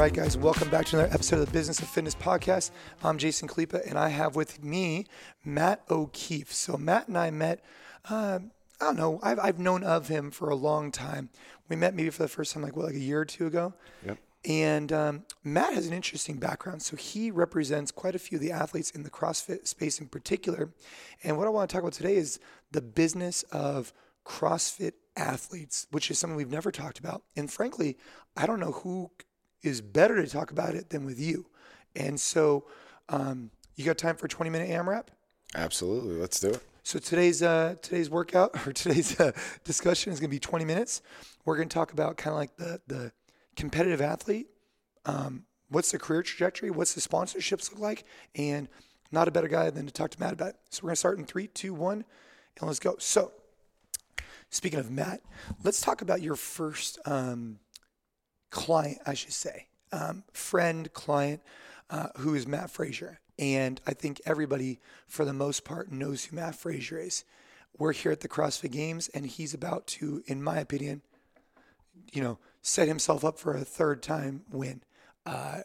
right, guys, welcome back to another episode of the Business of Fitness podcast. I'm Jason Khalipa, and I have with me Matt O'Keefe. So, Matt and I met, uh, I don't know, I've, I've known of him for a long time. We met maybe for the first time, like, what, like a year or two ago? Yep. And um, Matt has an interesting background. So, he represents quite a few of the athletes in the CrossFit space in particular. And what I want to talk about today is the business of CrossFit athletes, which is something we've never talked about. And frankly, I don't know who is better to talk about it than with you. And so, um, you got time for a 20 minute AMRAP? Absolutely. Let's do it. So today's uh, today's workout or today's uh, discussion is going to be 20 minutes. We're going to talk about kind of like the the competitive athlete. Um, what's the career trajectory? What's the sponsorships look like? And not a better guy than to talk to Matt about it. So we're going to start in three, two, one, and let's go. So speaking of Matt, let's talk about your first um, client, I should say, um, friend, client, uh, who is Matt Fraser. And I think everybody, for the most part, knows who Matt Fraser is. We're here at the CrossFit Games, and he's about to, in my opinion, you know, set himself up for a third time win. Uh,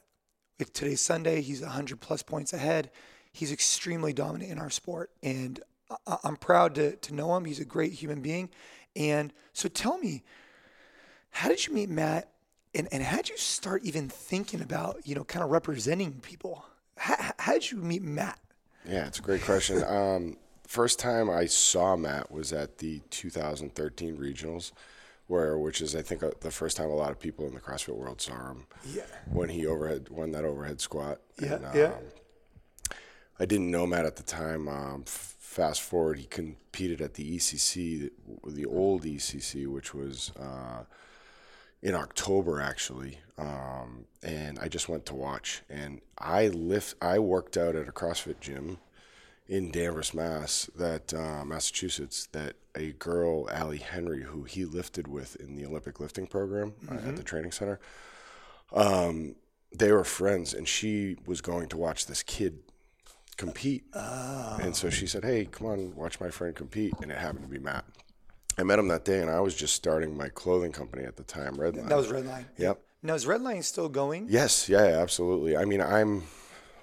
if today's Sunday, he's 100 plus points ahead. He's extremely dominant in our sport, and I- I'm proud to, to know him. He's a great human being. And so tell me, how did you meet Matt? And, and how did you start even thinking about, you know, kind of representing people? How, how did you meet Matt? Yeah, it's a great question. Um, first time I saw Matt was at the 2013 regionals, where which is I think uh, the first time a lot of people in the CrossFit world saw him. Yeah. When he overhead won that overhead squat. Yeah, And, yeah. um, I didn't know Matt at the time. Um, f- fast forward, he competed at the ECC, the, the old ECC, which was uh, in October actually, um, and I just went to watch. And I lift. I worked out at a CrossFit gym in Danvers, Mass. That uh, Massachusetts. That a girl, Allie Henry, who he lifted with in the Olympic lifting program uh, at the training center. Um, they were friends, and she was going to watch this kid compete. And so she said, "Hey, come on, watch my friend compete." And it happened to be Matt. I met him that day, and I was just starting my clothing company at the time, Redline. That was Redline. Yep. Now, is Redline still going? Yes. Yeah. Absolutely. I mean, I'm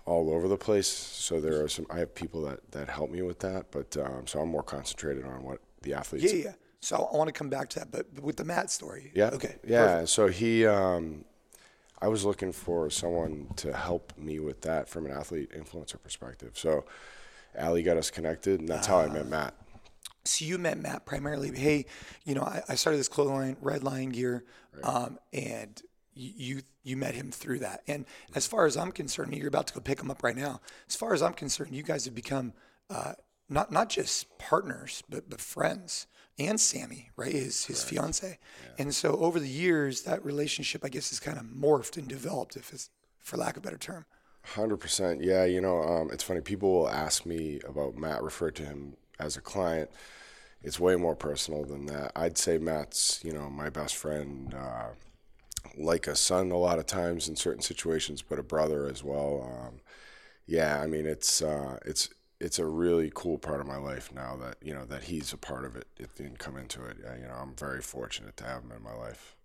all over the place, so there are some. I have people that that help me with that, but um, so I'm more concentrated on what the athletes. Yeah, yeah. So I want to come back to that, but, with the Matt story. Yeah. Okay. Yeah. perfect. So he, um, I was looking for someone to help me with that from an athlete influencer perspective. So Allie got us connected, and that's how I Ah. met Matt. So you met Matt primarily. Hey, you know, I, I started this clothing line, Red Line Gear, um, and you, you met him through that. And as far as I'm concerned, you're about to go pick him up right now. As far as I'm concerned, you guys have become uh, not not just partners, but but friends. And Sammy, right, his his fiance. And so over the years, that relationship, I guess, has kind of morphed and developed, if it's for lack of a better term. Hundred percent. Yeah, you know, um, it's funny. People will ask me about Matt, refer to him as a client. It's way more personal than that. I'd say Matt's, you know, my best friend, uh, like a son a lot of times in certain situations, but a brother as well. Um, yeah, I mean, it's uh, it's it's a really cool part of my life now that you know that he's a part of it. It didn't come into it. Uh, you know, I'm very fortunate to have him in my life.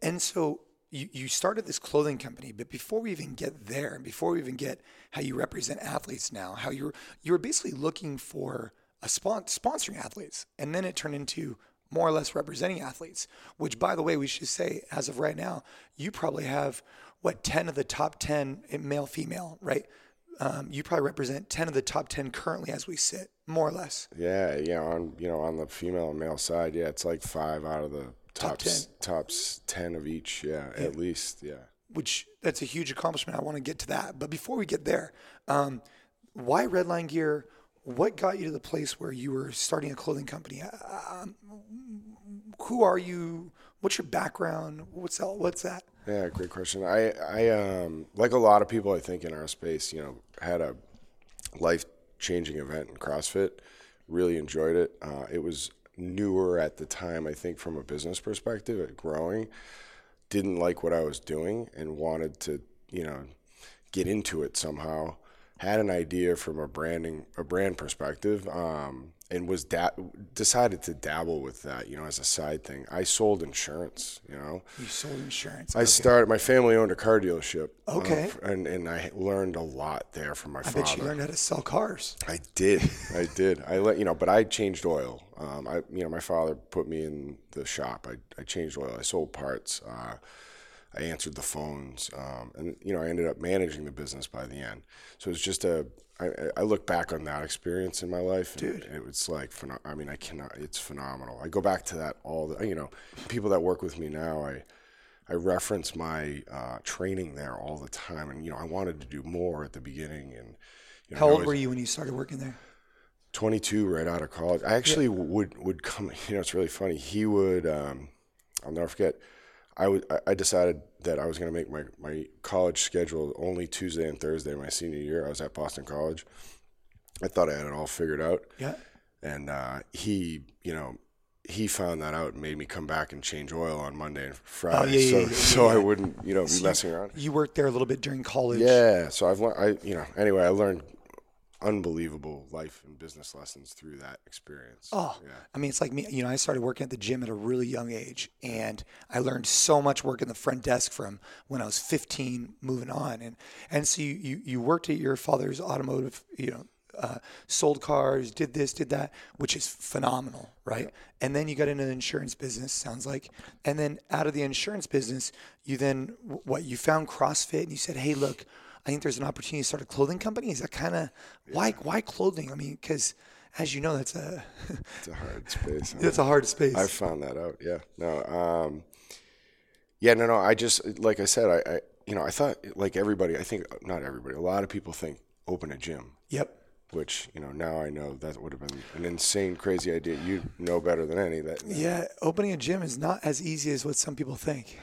And so you, you started this clothing company, but before we even get there, and before we even get how you represent athletes now, how you're you're basically looking for spon- sponsoring athletes, and then it turned into more or less representing athletes. Which, by the way, we should say as of right now, you probably have what ten of the top ten male female, right? Um, you probably represent ten of the top ten currently as we sit, more or less. Yeah, yeah, on you know on the female and male side, yeah, it's like five out of the Top top 10. tops ten of each. Yeah, at least. Yeah. which that's a huge accomplishment. I want to get to that. But before we get there, um, why Redline Gear? What got you to the place where you were starting a clothing company? Uh, Um, who are you? What's your background? What's that? What's that? Yeah, great question. I, I, um, like a lot of people, I think in our space, you know, had a life changing event in CrossFit. Really enjoyed it. Uh, it was newer at the time, I think, from a business perspective, growing. Didn't like what I was doing and wanted to, you know, get into it somehow. Had an idea from a branding, a brand perspective. Um, and was da- decided to dabble with that, you know, as a side thing. I sold insurance, you know. You sold insurance. I started. My family owned a car dealership. uh, Okay. and and I learned a lot there from my I father. bet you learned how to sell cars. I did. I did. I let you know, but I changed oil. Um, I you know my father put me in the shop. I, I changed oil. I sold parts. Uh, I answered the phones, um, and you know I ended up managing the business by the end. So it's just a. I, I look back on that experience in my life, and Dude. it was like, I mean, I cannot. It's phenomenal. I go back to that all the. You know, people that work with me now, I. I reference my uh, training there all the time, and you know I wanted to do more at the beginning. And you know, How old were you when you started working there? 22 right out of college. I actually would would come. You know, it's really funny. He would. Um, I'll never forget. I. I- I decided that I was going to make my my college schedule only Tuesday and Thursday my senior year. I was at Boston College. I thought I had it all figured out, Yeah. and uh, he, you know, he found that out and made me come back and change oil on Monday and Friday, Oh, yeah, so yeah, yeah, so I wouldn't, you know, be messing around. You worked there a little bit during college. Yeah, so I've learned. I you know anyway I learned unbelievable life and business lessons through that experience. Oh, yeah. I mean, it's like me. You know, I started working at the gym at a really young age, and I learned so much working the front desk from when I was 15, moving on, and and so you you, you worked at your father's automotive, you know, uh, sold cars, did this, did that, which is phenomenal, right? And then you got into the insurance business, sounds like, and then out of the insurance business, you then what you found CrossFit, and you said, hey, look. I think there's an opportunity to start a clothing company. Is that kind of why why clothing? I mean, because as you know, that's a It's a hard space. huh? It's a hard space. I found that out. Yeah. No. Um, yeah. No. No. I just like I said. I, I. You know. I thought like everybody. I think not everybody. A lot of people think open a gym. yep. Which you know now I know that would have been an insane, crazy idea. You know better than any that. Yeah, opening a gym is not as easy as what some people think.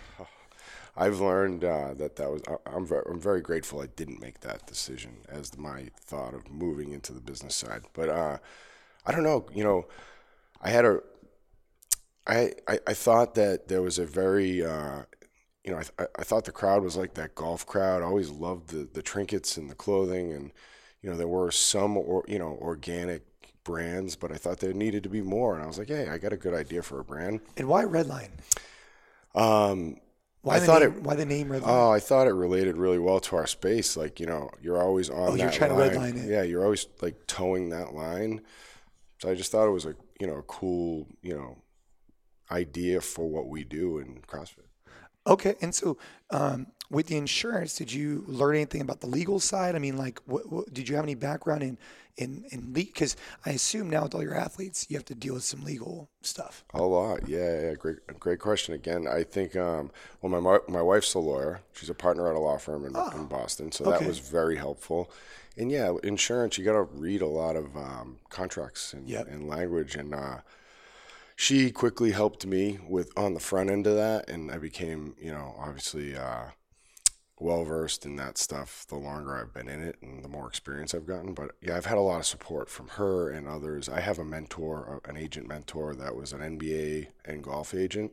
I've learned uh, that that was. I- I'm very, I'm very grateful I didn't make that decision as my thought of moving into the business side. But uh, I don't know. You know, I had a. I, I, I thought that there was a very. Uh, you know, I, th- I thought the crowd was like that golf crowd. I always loved the, the trinkets and the clothing, and you know there were some or you know organic brands, but I thought there needed to be more. And I was like, hey, I got a good idea for a brand. And why Redline? Um, Why I the thought name, it- why the name Redline? Oh, I thought it related really well to our space. Like, you know, you're always on Oh, you're trying to redline it. Yeah, you're always like towing that line. So I just thought it was a, you know, a cool, you know, idea for what we do in CrossFit. Okay, and so um, with the insurance, did you learn anything about the legal side? I mean, like, what, what, did you have any background in in in legal? Because I assume now with all your athletes, you have to deal with some legal stuff. A lot, yeah, yeah. Great, great question again. I think, um, well, my my wife's a lawyer. She's a partner at a law firm in, in Boston, so that Oh, was very helpful. And yeah, insurance, you got to read a lot of um, contracts and, Yep. and language, and uh, she quickly helped me with on the front end of that, and I became, you know, obviously uh, well versed in that stuff. The longer I've been in it, and the more experience I've gotten, but yeah, I've had a lot of support from her and others. I have a mentor, uh, an agent mentor that was an NBA and golf agent,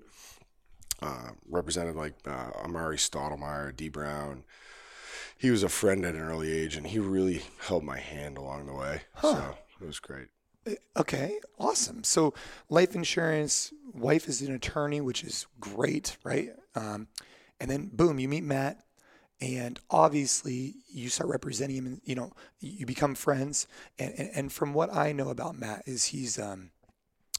uh, represented like uh, Amar'e Stoudemire, D Brown. He was a friend at an early age, and he really held my hand along the way. So it was great. Okay, awesome. So life insurance, wife is an attorney, which is great, right? Um, and then boom, you meet Matt, and obviously you start representing him. And, you know, you become friends. And, and and from what I know about Matt is he's um,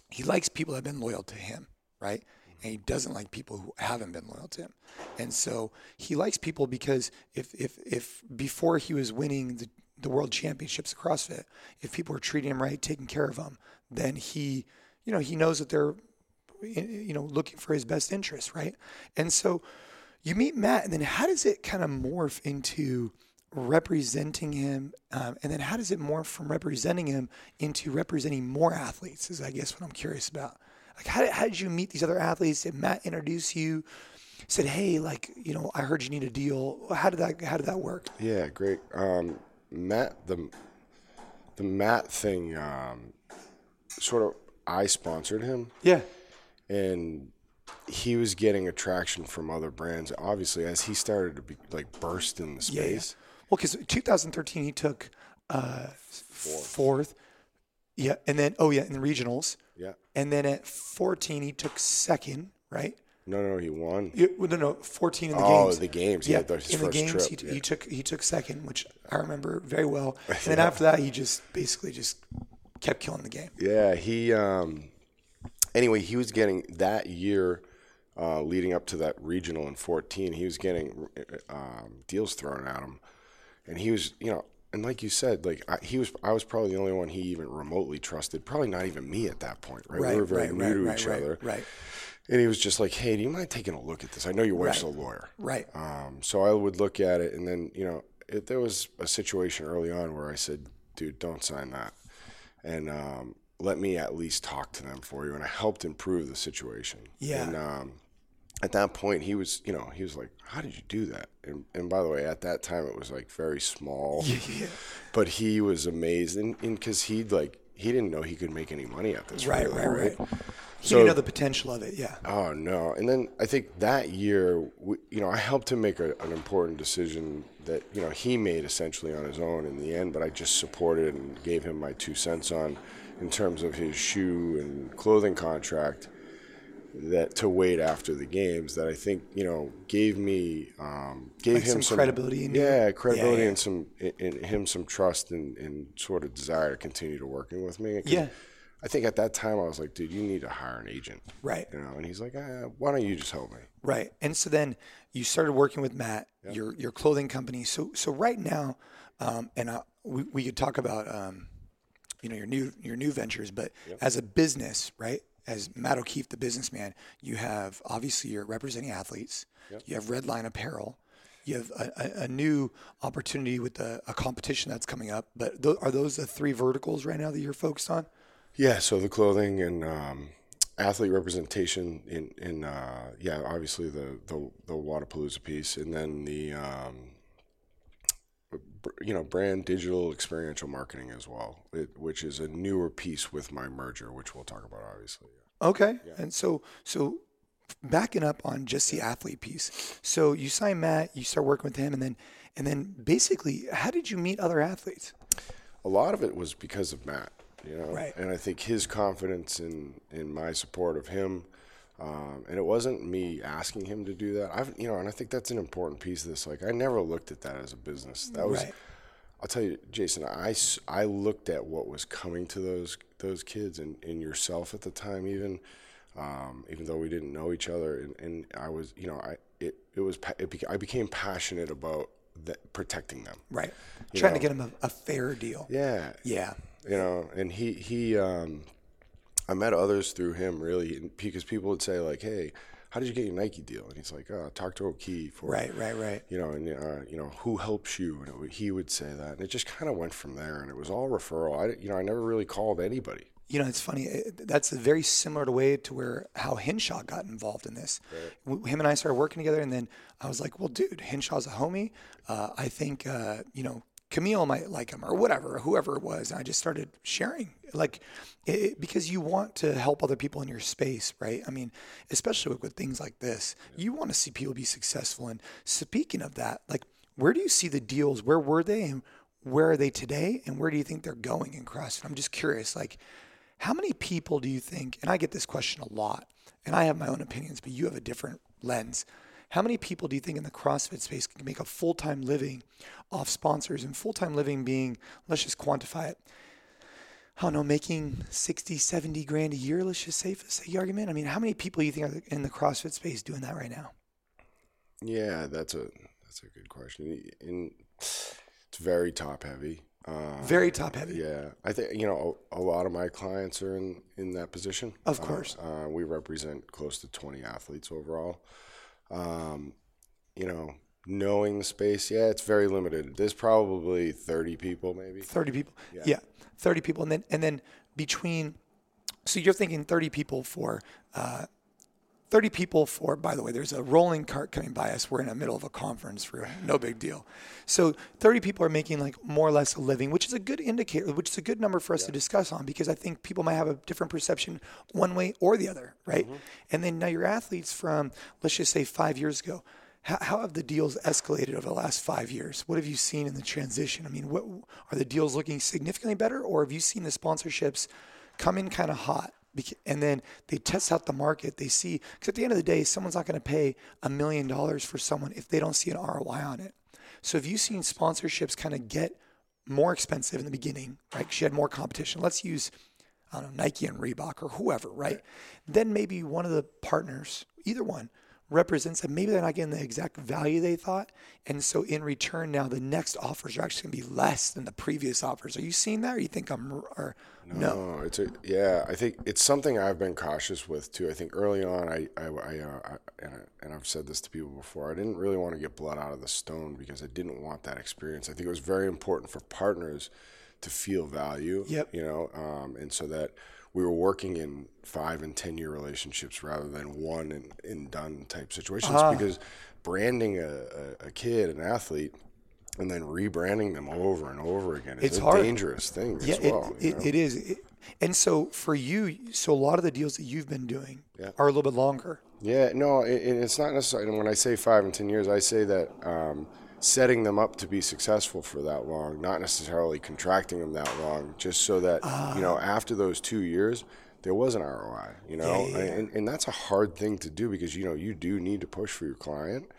he likes people that have been loyal to him, right? And he doesn't like people who haven't been loyal to him. And so he likes people because if if if before he was winning the the world championships of CrossFit, if people are treating him right, taking care of him, then he, you know, he knows that they're, you know, looking for his best interest, right? And so you meet Matt, and then how does it kind of morph into representing him, um, and then how does it morph from representing him into representing more athletes? Is I guess what I'm curious about. Like, how did, how did you meet these other athletes? Did Matt introduce you? Said, hey, like, you know, I heard you need a deal. How did that? How did that work? Yeah, great. Um, Matt, the the Matt thing, um, sort of, I sponsored him, Yeah. and he was getting attraction from other brands. Obviously, as he started to be like burst in the Yeah, yeah. space. Well, because 2013 he took uh, fourth. Yeah, and then oh yeah, in the regionals, Yeah. and then at 14 he took second, right? No, no, he won. Yeah, well, no, no, 14 in the Oh, games. Oh, the games. Yeah, his in the games trip, he, yeah. he took he took second, which I remember very well. And then after that, he just basically just kept killing the game. Yeah, he. Um, anyway, he was getting that year, uh, leading up to that regional in 14. He was getting uh, um, deals thrown at him, and he was, you know, and like you said, like I, he was, I was probably the only one he even remotely trusted. Probably not even me at that point, right? Right, we were very right, new right, to each right, other, right. And he was just like, "Hey, do you mind taking a look at this? I know your wife's Right. a lawyer, Right. um, so I would look at it, and then you know, it, there was a situation early on where I said, "Dude, don't sign that," and um, let me at least talk to them for you, and I helped improve the situation. Yeah. And um, at that point, he was, you know, he was like, "How did you do that?" And, and by the way, at that time, it was like very small, Yeah. but he was amazed, and because he'd like he didn't know he could make any money at this, Right, really, right, right. He So- didn't know the potential of it. Yeah. Oh no! And then I think that year, we, you know, I helped him make a, an important decision that you know he made essentially on his own in the end, but I just supported and gave him my two cents on, in terms of his shoe and clothing contract, that to wait after the games. That I think you know gave me um, gave Like him some credibility in you? yeah, credibility yeah. and some in, in him some trust and, and sort of desire to continue to working with me. Yeah. I think at that time I was like, dude, you need to hire an agent. Right. You know, and he's like, ah, why don't you just help me? Right. And so then you started working with Matt, your your clothing company. So so right now, um, and uh, we we could talk about um, you know your new your new ventures, but as a business, right? As Matt O'Keefe, the businessman, you have obviously you're representing athletes. You have Redline Apparel. You have a, a, a new opportunity with the, a competition that's coming up. But th- are those the three verticals right now that you're focused on? Yeah, so the clothing and um, athlete representation in in uh, yeah, obviously the the the Wodapalooza piece, and then the um, you know brand digital experiential marketing as well, it, which is a newer piece with my merger, which we'll talk about obviously. Okay. yeah. And so so backing up on just the athlete piece. So you sign Matt, you start working with him and then and then basically how did you meet other athletes? a lot of it was because of Matt, you know, Right. and I think his confidence in in my support of him, um, and it wasn't me asking him to do that. I've, you know, and I think that's an important piece of this. Like, I never looked at that as a business. That was, Right. I'll tell you, Jason, I, I looked at what was coming to those those kids and, and yourself at the time, even. Um, even though we didn't know each other, and, and I was, you know, I it, it was it beca- I became passionate about that, protecting them. Right. Trying to get them a, a fair deal. Yeah, Yeah. You know and he he um i met others through him really because people would say like hey how did you get your nike deal and he's like oh talk to o'keefe or, Right, right, right. you know and uh, you know who helps you and would- he would say that and it just kind of went from there and it was all referral i you know i never really called anybody You know, it's funny. That's a very similar to way to where how Hinshaw got involved in this. W Him and I started working together, and then I was like, "Well, dude, Hinshaw's a homie. Uh, I think uh, you know Camille might like him, or whatever, whoever it was." And I just started sharing, like, it, because you want to help other people in your space, right? I mean, especially with, with things like this, you want to see people be successful. And speaking of that, like, where do you see the deals? Where were they, and where are they today? And where do you think they're going in CrossFit? I'm just curious, like. How many people do you think, and I get this question a lot, and I have my own opinions, but you have a different lens. How many people do you think in the CrossFit space can make a full time living off sponsors and full time living being, let's just quantify it, I don't know, making 60, 70 grand a year, let's just say for the sake of argument? I mean, how many people do you think are in the CrossFit space doing that right now? yeah that's a that's a good question and it's very top heavy uh, Very top heavy. Yeah, I think you know a, a lot of my clients are in in that position. Of Uh, course. uh, we represent close to twenty athletes overall. Um, you know, knowing the space, yeah, it's very limited. There's probably thirty people, maybe. 30 people. Yeah. 30 people. And then, and then between, so you're thinking 30 people for, uh, 30 people for, by the way, there's a rolling cart coming by us. We're in the middle of a conference room. No big deal. So 30 people are making like more or less a living, which is a good indicator, which is a good number for us to discuss on because I think people might have a different perception one way or the other, right? Mm-hmm. And then now your athletes from, let's just say five years ago, how, how have the deals escalated over the last five years? What have you seen in the transition? I mean, what are the deals looking significantly better, or have you seen the sponsorships come in kind of hot? And then they test out the market. They see because at the end of the day, someone's not going to pay a million dollars for someone if they don't see an ROI on it. So if you've seen sponsorships kind of get more expensive in the beginning, right? She had more competition. Let's use I don't know, Nike and Reebok or whoever, right? Then maybe one of the partners, either one, represents that maybe they're not getting the exact value they thought. And so in return, now the next offers are actually going to be less than the previous offers. Are you seeing that or you think I'm, or no? No, it's a, yeah, I think it's something I've been cautious with too. I think early on, I, I, I, uh, I and, I and I've said this to people before, I didn't really want to get blood out of the stone because I didn't want that experience. I think it was very important for partners to feel value. Yep. You know, um, and so that we were working in five and ten year relationships rather than one and, and done type situations uh-huh. because branding a, a, a, kid, an athlete, and then rebranding them over and over again is it's a hard. dangerous thing yeah, as well. It, it, it is. It, and so for you, so a lot of the deals that you've been doing yeah. are a little bit longer. Yeah, no, it's not necessarily. When I say five and ten years, I say that um, setting them up to be successful for that long, not necessarily contracting them that long, just so that uh, you know ah. after those two years there was an ROI. You know, yeah, yeah, yeah. And, and that's a hard thing to do because you know you do need to push for your client.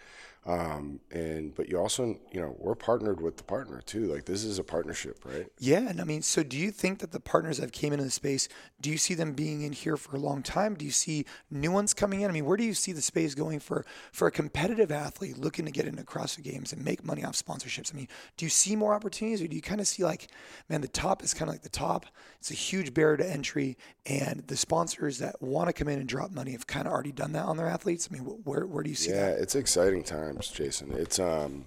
Um, and but you also, you know, we're partnered with the partner too. Like this is a partnership, right? Yeah, and I mean, so do you think that the partners that came into the space, do you see them being in here for a long time? Do you see new ones coming in? I mean, where do you see the space going for for a competitive athlete looking to get into CrossFit Games and make money off sponsorships? I mean, do you see more opportunities, or do you kind of see like, man, the top is kind of like the top. It's a huge barrier to entry, and the sponsors that want to come in and drop money have kind of already done that on their athletes. I mean, where where do you see yeah, that? Yeah, it's exciting time times, Jason. It's um,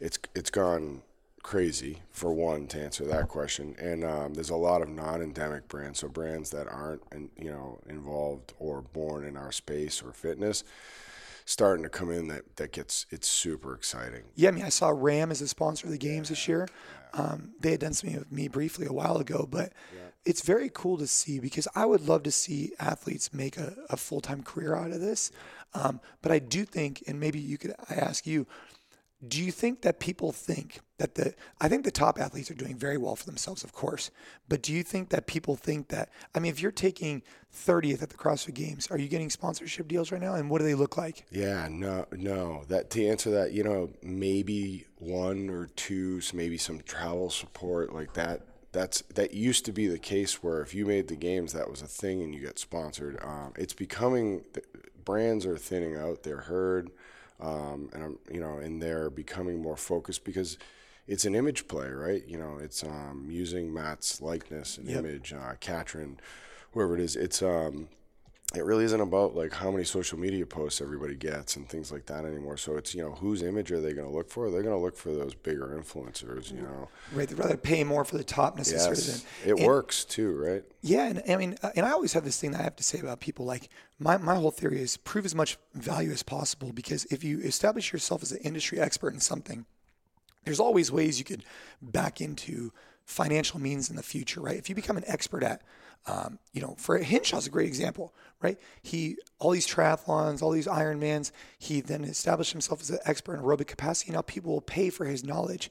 it's it's gone crazy for one to answer that question, and um, there's a lot of non-endemic brands, so brands that aren't you know involved or born in our space or fitness starting to come in that that gets it's super exciting. Yeah, I mean, I saw Ram as a sponsor of the games yeah, this year. Yeah. Um, they had done something with me briefly a while ago, but yeah. It's very cool to see because I would love to see athletes make a, a full time career out of this. Um, but I do think, and maybe you could, I ask you, do you think that people think that the I think the top athletes are doing very well for themselves, of course. But do you think that people think that I mean if you're taking 30th at the CrossFit Games, are you getting sponsorship deals right now and what do they look like? Yeah, no no. That to answer that, you know, maybe one or two, so maybe some travel support like that. That's that used to be the case where if you made the games, that was a thing, and you get sponsored. Um, it's becoming brands are thinning out. They're heard, um, and I'm, you know, and they're becoming more focused because it's an image play, right? You know, it's um, using Matt's likeness and yep. image, uh, Katrin, whoever it is. It's um, it really isn't about like how many social media posts everybody gets and things like that anymore. So it's you know whose image are they going to look for? They're going to look for those bigger influencers. You know, right? They'd rather pay more for the top necessarily. Yes, it and, works too, right? Yeah, and I mean, and I always have this thing that I have to say about people. Like my my whole theory is prove as much value as possible because if you establish yourself as an industry expert in something, there's always ways you could back into financial means in the future, right? If you become an expert at um, you know, for Hinshaw's a great example, right? He all these triathlons, all these Ironmans. He then established himself as an expert in aerobic capacity. Now people will pay for his knowledge.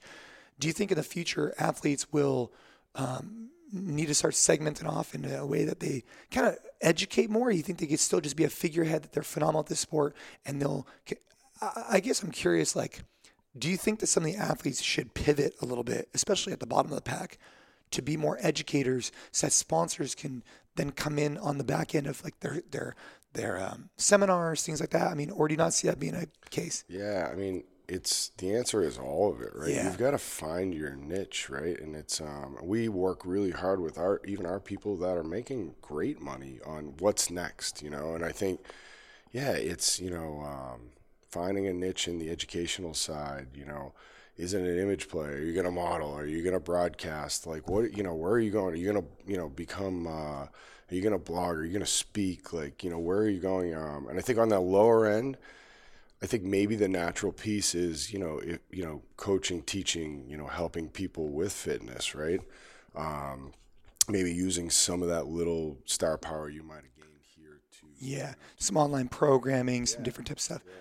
Do you think in the future athletes will um, need to start segmenting off in a way that they kind of educate more? you think they could still just be a figurehead that they're phenomenal at this sport, and they'll? I guess I'm curious, like. Do you think that some of the athletes should pivot a little bit, especially at the bottom of the pack, to be more educators so that sponsors can then come in on the back end of like their their their um, seminars, things like that? I mean, or do you not see that being a case? Yeah, I mean, it's the answer is all of it, right? Yeah. You've got to find your niche, right? And it's um, we work really hard with our even our people that are making great money on what's next, you know. And I think, yeah, it's you know um, finding a niche in the educational side, you know is it an image play? Are you going to model? Are you going to broadcast? Like what, you know, where are you going? Are you going to, you know, become, uh, are you going to blog? Are you going to speak? Like, you know, where are you going? Um, and I think on that lower end, I think maybe the natural piece is, you know, if, you know, coaching, teaching, you know, helping people with fitness, right? Um, maybe using some of that little star power you might have gained here to. Yeah, some online programming, some different types of stuff. Yeah.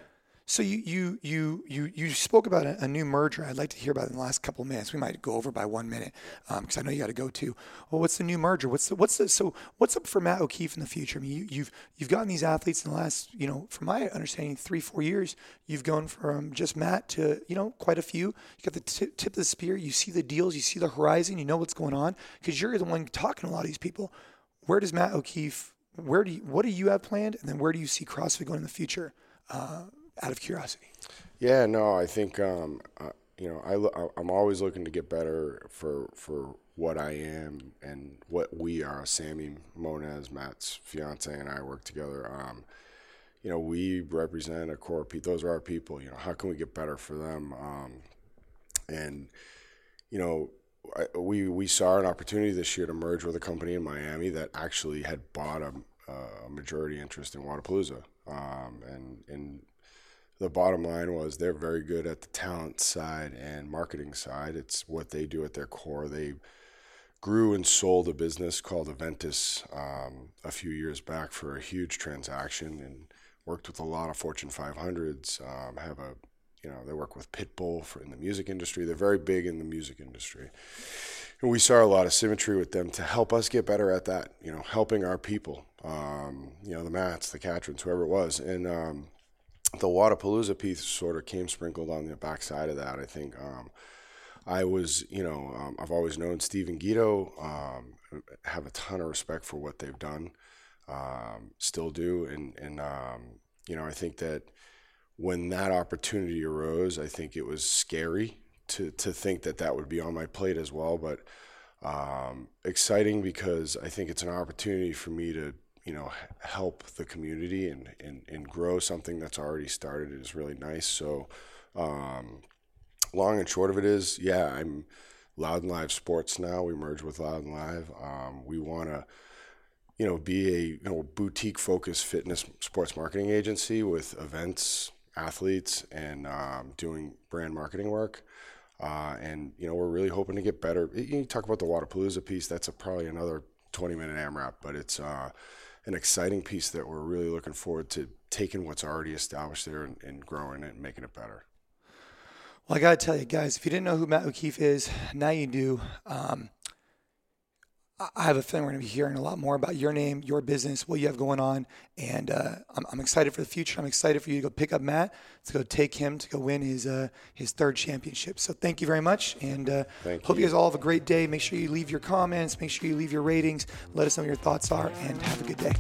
So you you you you you spoke about a, a, new merger. I'd like to hear about it in the last couple of minutes. We might go over by one minute because um, I know you got to go too. Well, what's the new merger? What's the what's the so what's up for Matt O'Keefe in the future? I mean, you, you've you've gotten these athletes in the last you know, from my understanding, three four years. You've gone from just Matt to you know quite a few. You got the t- tip of the spear. You see the deals. You see the horizon. You know what's going on because you're the one talking to a lot of these people. Where does Matt O'Keefe? Where do you, what do you have planned, and then where do you see CrossFit going in the future? Uh, out of curiosity. Yeah, no, I think um, uh, you know I I'm always looking to get better for for what I am and what we are. Sammy Moniz, Matt's fiance, and I work together. Um, you know, we represent a core people. Those are our people. You know, how can we get better for them? Um, and you know, I, we we saw an opportunity this year to merge with a company in Miami that actually had bought a, a majority interest in Wodapalooza. Um, and and the bottom line was they're very good at the talent side and marketing side. It's what they do at their core. They grew and sold a business called Eventus um, a few years back for a huge transaction and worked with a lot of Fortune 500s. Um, have a you know they work with Pitbull for in the music industry. They're very big in the music industry, and we saw a lot of symmetry with them to help us get better at that. You know, helping our people. Um, you know, the Mats, the Katrins, whoever it was, and um, the Wodapalooza piece sort of came sprinkled on the backside of that. I think um, I was, you know, um, I've always known Steve and Guido, um, have a ton of respect for what they've done, um, still do, and and um, you know, I think that when that opportunity arose, I think it was scary to to think that that would be on my plate as well, but um, exciting because I think it's an opportunity for me to you know help the community and, and, and grow something that's already started is really nice. So um, long and short of it is yeah i'm loud and live sports now. We merge with loud and live. Um, we want to you know be a you know boutique focused fitness sports marketing agency with events athletes and um, doing brand marketing work. Uh, and you know we're really hoping to get better. You talk about the Wodapalooza piece that's a, probably another 20 minute AMRAP but it's uh, an exciting piece that we're really looking forward to taking what's already established there and, and growing it and making it better. Well, I got to tell you guys, if you didn't know who Matt O'Keefe is, now you do. Um, I have a feeling we're going to be hearing a lot more about your name, your business, what you have going on, and uh, I'm, I'm, excited for the future. I'm excited for you to go pick up Matt to go take him to go win his uh, his third championship. So thank you very much, and uh, hope you. you guys all have a great day. Make sure you leave your comments, make sure you leave your ratings, let us know what your thoughts are, and have a good day.